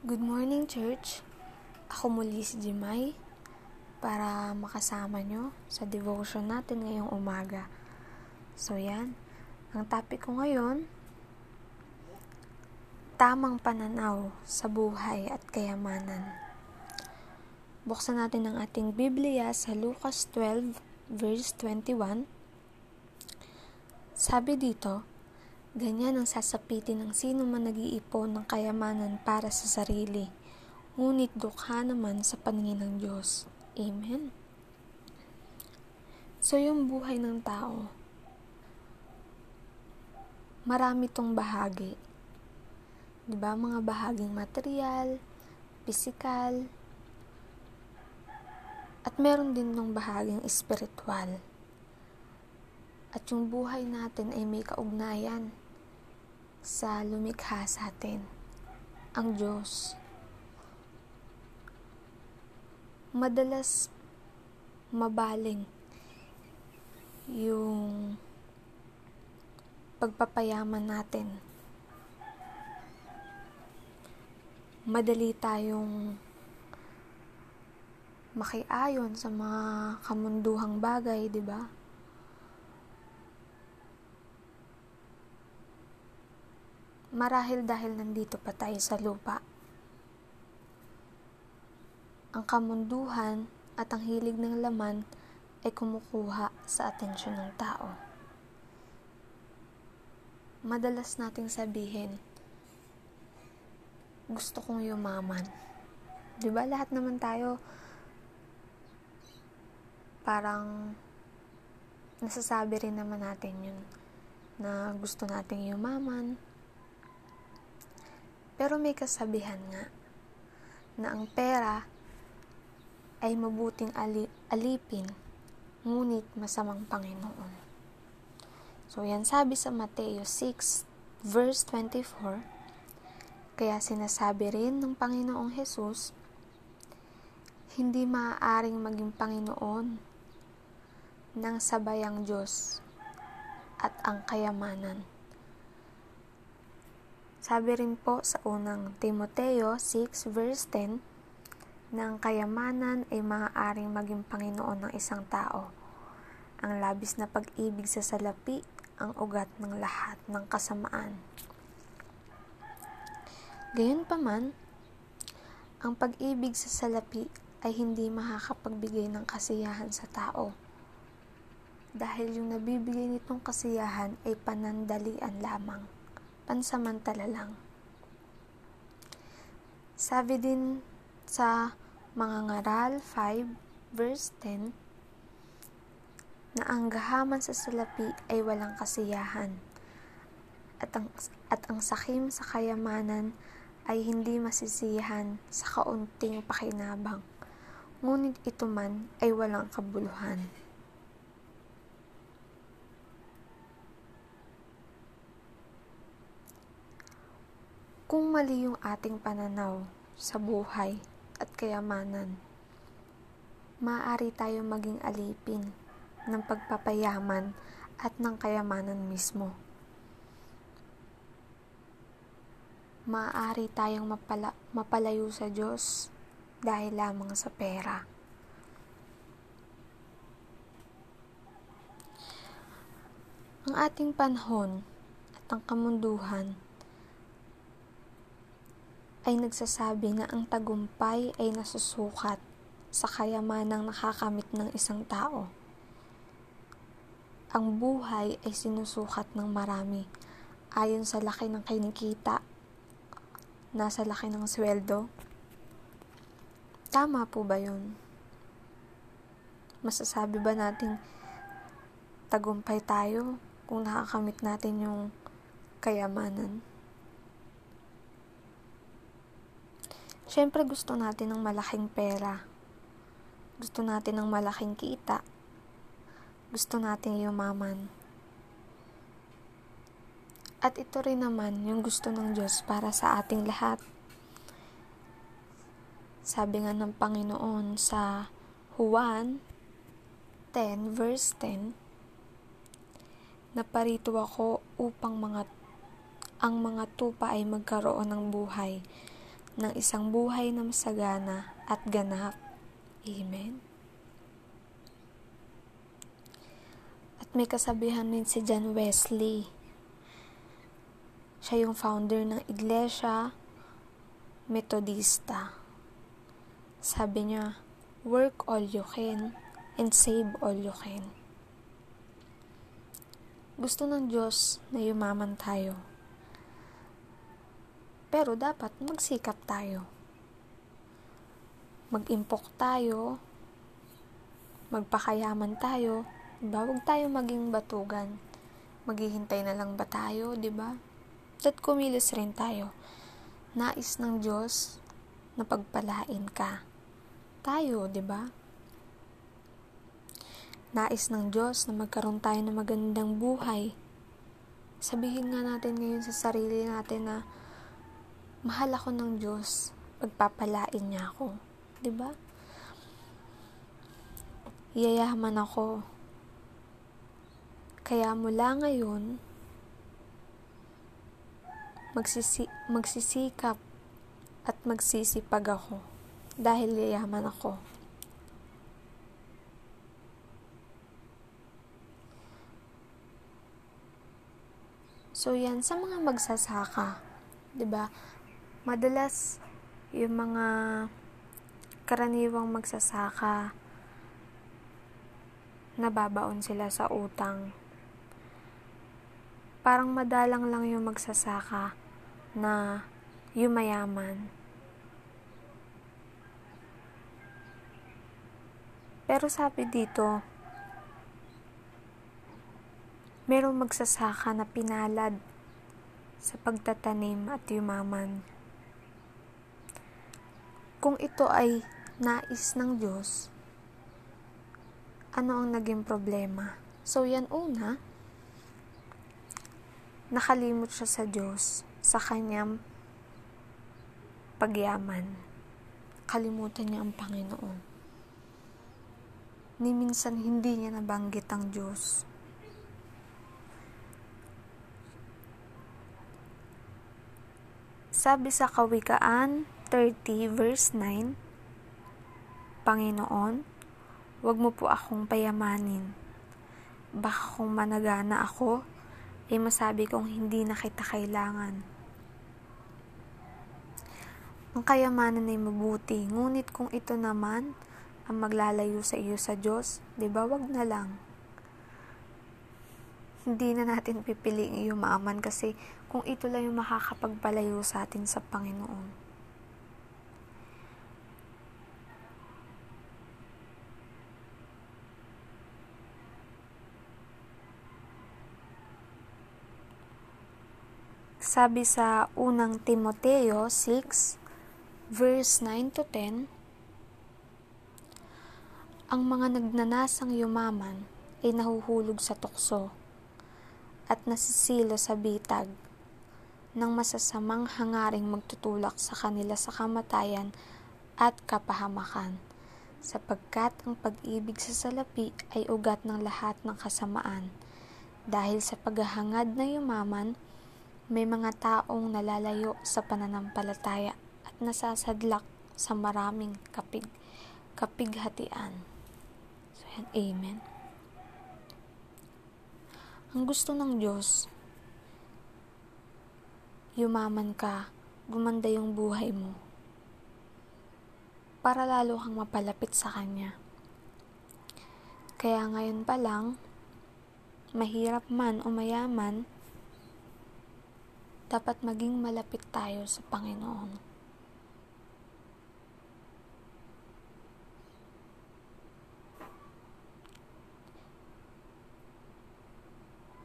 Good morning, church. Ako muli si Jimay para makasama nyo sa devotion natin ngayong umaga. So, yan. Ang topic ko ngayon, tamang pananaw sa buhay at kayamanan. Buksan natin ang ating Biblia sa Lucas 12, verse 21. Sabi dito, Ganyan ang sasapitin ng sino man nag-iipon ng kayamanan para sa sarili, ngunit dukha naman sa paningin ng Diyos. Amen. So, yung buhay ng tao, marami tong bahagi. Di ba? Mga bahaging material, physical, at meron din tong bahaging espiritual. At yung buhay natin ay may kaugnayan sa lumikha sa atin, ang Diyos. Madalas mabaling yung pagpapayaman natin. Madali tayong makiayon sa mga kamunduhang bagay, di ba? Marahil dahil nandito pa tayo sa lupa. Ang kamunduhan at ang hilig ng laman ay kumukuha sa atensyon ng tao. Madalas nating sabihin, gusto kong yumaman. Di ba lahat naman tayo parang nasasabi rin naman natin yun na gusto nating yumaman, pero may kasabihan nga na ang pera ay mabuting ali- alipin, ngunit masamang Panginoon. So yan sabi sa Mateo 6 verse 24, kaya sinasabi rin ng Panginoong Hesus, hindi maaaring maging Panginoon ng sabayang Diyos at ang kayamanan. Sabi rin po sa unang Timoteo 6 verse 10 na kayamanan ay maaaring maging Panginoon ng isang tao. Ang labis na pag-ibig sa salapi ang ugat ng lahat ng kasamaan. Gayunpaman, ang pag-ibig sa salapi ay hindi makakapagbigay ng kasiyahan sa tao. Dahil yung nabibigay nitong kasiyahan ay panandalian lamang pansamantala lang. Sabi din sa mga ngaral 5 verse 10 na ang gahaman sa salapi ay walang kasiyahan at ang, at ang sakim sa kayamanan ay hindi masisiyahan sa kaunting pakinabang, ngunit ito man ay walang kabuluhan. Kung mali yung ating pananaw sa buhay at kayamanan, maaari tayo maging alipin ng pagpapayaman at ng kayamanan mismo. Maaari tayong mapala, mapalayo sa Diyos dahil lamang sa pera. Ang ating panahon at ang kamunduhan ay nagsasabi na ang tagumpay ay nasusukat sa kayamanang nakakamit ng isang tao. Ang buhay ay sinusukat ng marami ayon sa laki ng kinikita, nasa laki ng sweldo. Tama po ba yun? Masasabi ba nating tagumpay tayo kung nakakamit natin yung kayamanan? Siyempre gusto natin ng malaking pera. Gusto natin ng malaking kita. Gusto natin yumaman. At ito rin naman yung gusto ng Diyos para sa ating lahat. Sabi nga ng Panginoon sa Juan 10 verse 10, Naparito ako upang mga ang mga tupa ay magkaroon ng buhay ng isang buhay na masagana at ganap. Amen. At may kasabihan din si John Wesley. Siya yung founder ng Iglesia Metodista. Sabi niya, work all you can and save all you can. Gusto ng Diyos na yumaman tayo. Pero dapat magsikap tayo. Mag-impok tayo. Magpakayaman tayo. Diba? Huwag tayo maging batugan. Maghihintay na lang ba tayo, di ba? At kumilos rin tayo. Nais ng Diyos na pagpalain ka. Tayo, di ba? Nais ng Diyos na magkaroon tayo ng magandang buhay. Sabihin nga natin ngayon sa sarili natin na mahal ako ng Diyos, pagpapalain niya ako. 'Di ba? Yayaman ako. Kaya mula ngayon, magsisi magsisikap at magsisipag ako dahil yayaman ako. So yan sa mga magsasaka, 'di ba? Madalas yung mga karaniwang magsasaka nababaon sila sa utang. Parang madalang lang yung magsasaka na yumayaman. Pero sabi dito, merong magsasaka na pinalad sa pagtatanim at yumaman. Kung ito ay nais ng Diyos, ano ang naging problema? So yan una, nakalimot siya sa Diyos, sa kanyang pagyaman. Kalimutan niya ang Panginoon. Ni minsan hindi niya nabanggit ang Diyos. Sabi sa Kawikaan 30 verse 9, Panginoon, huwag mo po akong payamanin. Baka kung managana ako, ay masabi kong hindi na kita kailangan. Ang kayamanan ay mabuti, ngunit kung ito naman ang maglalayo sa iyo sa Diyos, di ba wag na lang hindi na natin pipiliing yumaman kasi kung ito lang yung makakapagpalayo sa atin sa Panginoon. Sabi sa unang Timoteo 6 verse 9 to 10 Ang mga nagnanasang yumaman ay nahuhulog sa tukso at nasisilo sa bitag ng masasamang hangaring magtutulak sa kanila sa kamatayan at kapahamakan, sapagkat ang pag-ibig sa salapi ay ugat ng lahat ng kasamaan. Dahil sa paghahangad na yumaman, may mga taong nalalayo sa pananampalataya at nasasadlak sa maraming kapig kapighatian. So yan, amen. Ang gusto ng Diyos, yumaman ka, gumanda yung buhay mo, para lalo kang mapalapit sa Kanya. Kaya ngayon pa lang, mahirap man o mayaman, dapat maging malapit tayo sa Panginoon.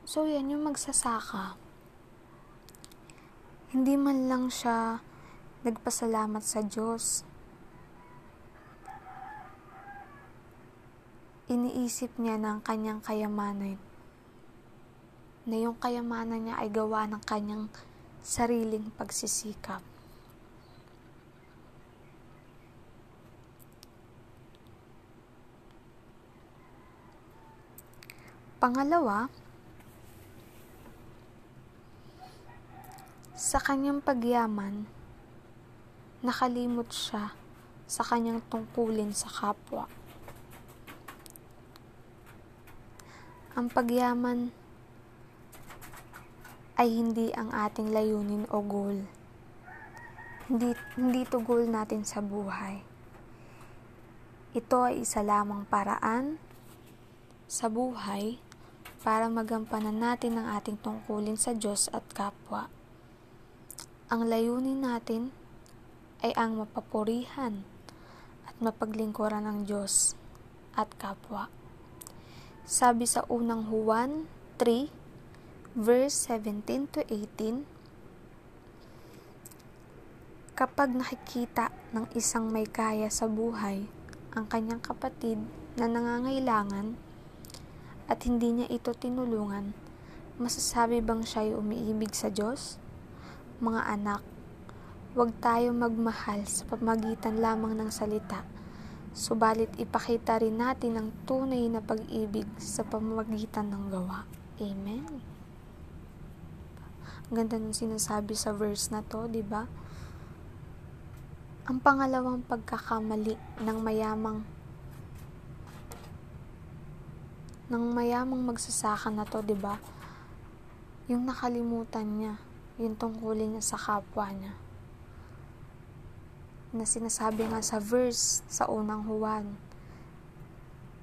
So, yan yung magsasaka. Hindi man lang siya nagpasalamat sa Diyos. Iniisip niya ng kanyang kayamanan na yung kayamanan niya ay gawa ng kanyang sariling pagsisikap. Pangalawa, sa kanyang pagyaman, nakalimot siya sa kanyang tungkulin sa kapwa. Ang pagyaman ay hindi ang ating layunin o goal. Hindi, hindi to goal natin sa buhay. Ito ay isa lamang paraan sa buhay para magampanan natin ang ating tungkulin sa Diyos at kapwa. Ang layunin natin ay ang mapapurihan at mapaglingkuran ng Diyos at kapwa. Sabi sa unang Juan 3, verse 17 to 18, Kapag nakikita ng isang may kaya sa buhay ang kanyang kapatid na nangangailangan at hindi niya ito tinulungan, masasabi bang siya ay umiibig sa Diyos? Mga anak, huwag tayo magmahal sa pamagitan lamang ng salita Subalit ipakita rin natin ang tunay na pag-ibig sa pamamagitan ng gawa. Amen. Ganda ng sinasabi sa verse na to, di ba? Ang pangalawang pagkakamali ng mayamang ng mayamang magsasaka na to, di ba? Yung nakalimutan niya, yung tungkulin niya sa kapwa niya na sinasabi nga sa verse sa unang Juan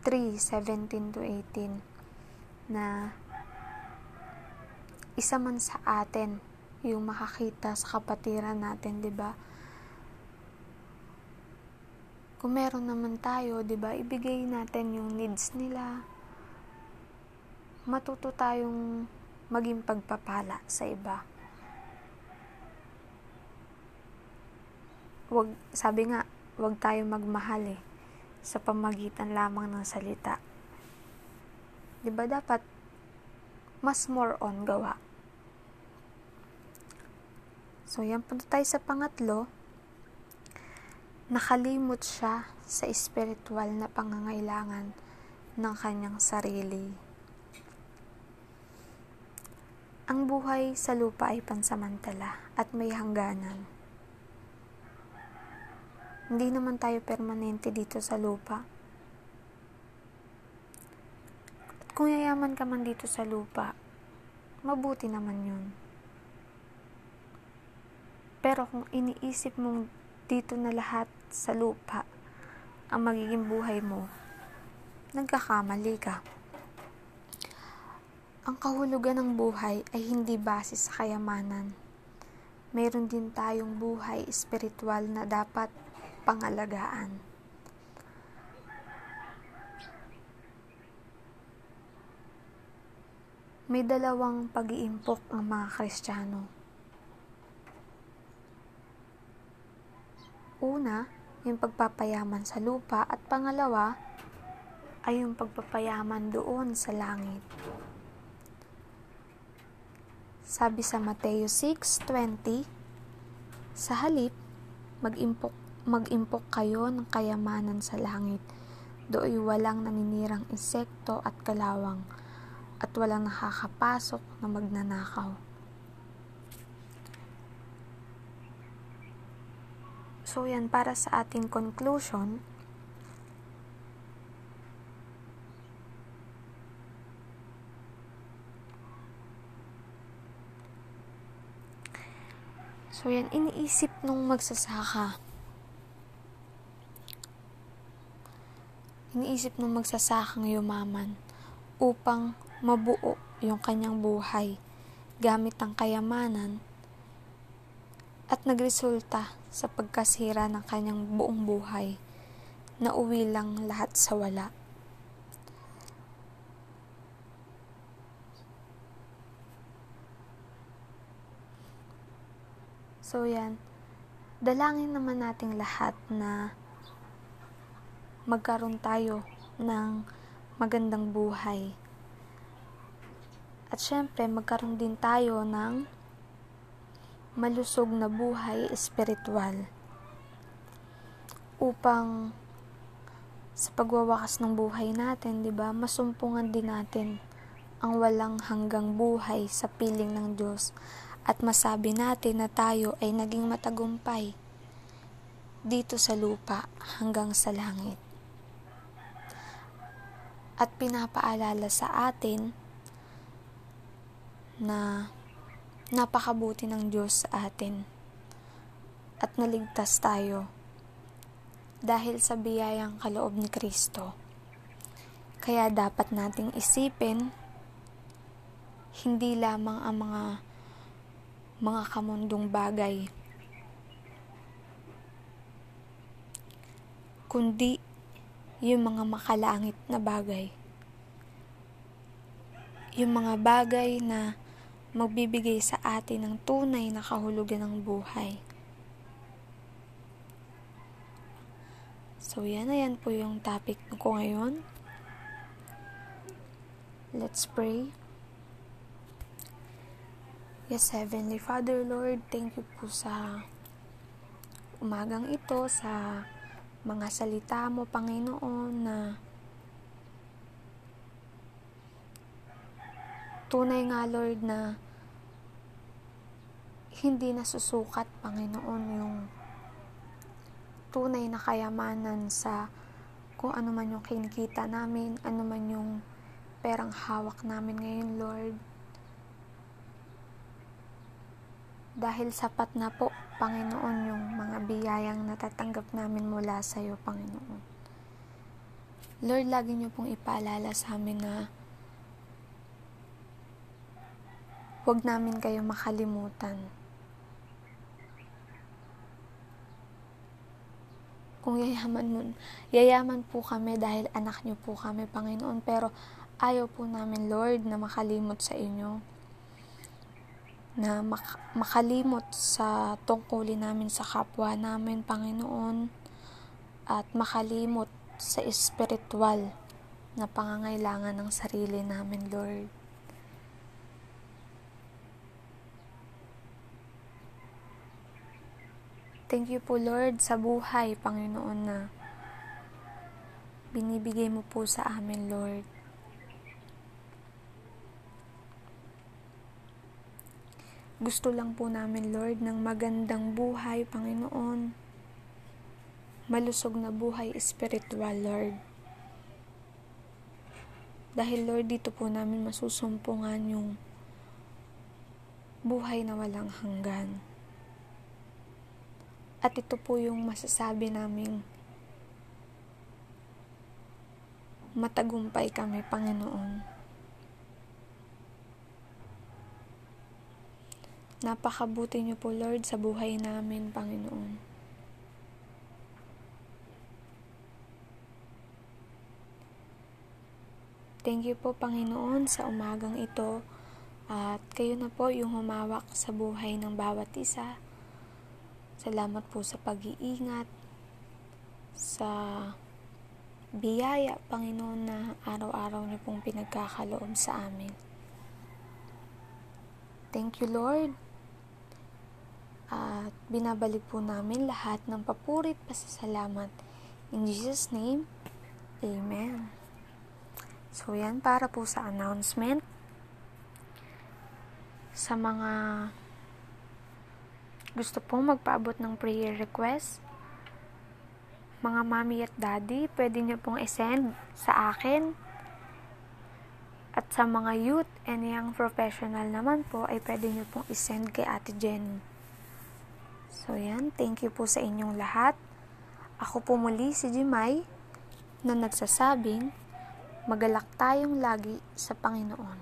3:17 to 18 na isa man sa atin yung makakita sa kapatiran natin, 'di ba? Kung meron naman tayo, 'di ba, ibigay natin yung needs nila. Matuto tayong maging pagpapala sa iba. wag, sabi nga, wag tayo magmahal eh, sa pamagitan lamang ng salita. ba diba dapat mas more on gawa? So, yan punta tayo sa pangatlo. Nakalimot siya sa espiritual na pangangailangan ng kanyang sarili. Ang buhay sa lupa ay pansamantala at may hangganan. Hindi naman tayo permanente dito sa lupa. At kung yayaman ka man dito sa lupa, mabuti naman yun. Pero kung iniisip mong dito na lahat sa lupa ang magiging buhay mo, nagkakamali ka. Ang kahulugan ng buhay ay hindi base sa kayamanan. Meron din tayong buhay espiritual na dapat pangalagaan. May dalawang pag-iimpok ang mga Kristiyano. Una, yung pagpapayaman sa lupa at pangalawa ay yung pagpapayaman doon sa langit. Sabi sa Mateo 6:20, sa halip mag-impok mag-impok kayo ng kayamanan sa langit. Dooy walang naninirang insekto at kalawang, at walang nakakapasok na magnanakaw. So yan, para sa ating conclusion, So yan, iniisip nung magsasaka iniisip ng magsasakang yumaman upang mabuo yung kanyang buhay gamit ang kayamanan at nagresulta sa pagkasira ng kanyang buong buhay na uwi lang lahat sa wala. So yan, dalangin naman nating lahat na magkaroon tayo ng magandang buhay. At syempre, magkaroon din tayo ng malusog na buhay espiritual upang sa pagwawakas ng buhay natin, 'di ba? Masumpungan din natin ang walang hanggang buhay sa piling ng Diyos at masabi natin na tayo ay naging matagumpay dito sa lupa hanggang sa langit. At pinapaalala sa atin na napakabuti ng Diyos sa atin at naligtas tayo dahil sa biyayang kaloob ni Kristo. Kaya dapat nating isipin hindi lamang ang mga mga kamundong bagay kundi yung mga makalangit na bagay yung mga bagay na magbibigay sa atin ng tunay na kahulugan ng buhay. So, yan na yan po yung topic ko ngayon. Let's pray. Yes, Heavenly Father, Lord, thank you po sa umagang ito, sa mga salita mo, Panginoon, na tunay nga, Lord, na hindi nasusukat, Panginoon, yung tunay na kayamanan sa kung ano man yung kinikita namin, ano man yung perang hawak namin ngayon, Lord. Dahil sapat na po, Panginoon, yung mga biyayang natatanggap namin mula sa iyo, Panginoon. Lord, lagi niyo pong ipaalala sa amin na huwag namin kayo makalimutan. Kung yayaman, mo, yayaman po kami dahil anak niyo po kami, Panginoon, pero ayaw po namin, Lord, na makalimot sa inyo na mak- makalimot sa tungkulin namin sa kapwa namin, Panginoon, at makalimot sa espiritual na pangangailangan ng sarili namin, Lord. Thank you po, Lord, sa buhay, Panginoon, na binibigay mo po sa amin, Lord. Gusto lang po namin, Lord, ng magandang buhay, Panginoon. Malusog na buhay espiritual, Lord. Dahil, Lord, dito po namin masusumpungan yung buhay na walang hanggan. At ito po yung masasabi naming matagumpay kami, Panginoon. Napakabuti niyo po, Lord, sa buhay namin, Panginoon. Thank you po, Panginoon, sa umagang ito. At kayo na po yung humawak sa buhay ng bawat isa. Salamat po sa pag-iingat, sa biyaya, Panginoon, na araw-araw niyo pong pinagkakaloob sa amin. Thank you, Lord. At binabalik po namin lahat ng papurit pasasalamat. In Jesus' name, Amen. So, yan para po sa announcement. Sa mga gusto pong magpaabot ng prayer request, mga mami at daddy, pwede nyo pong isend sa akin. At sa mga youth and young professional naman po, ay pwede nyo pong isend kay Ate Jenny. So yan, thank you po sa inyong lahat. Ako po muli si Jimay na nagsasabing magalak tayong lagi sa Panginoon.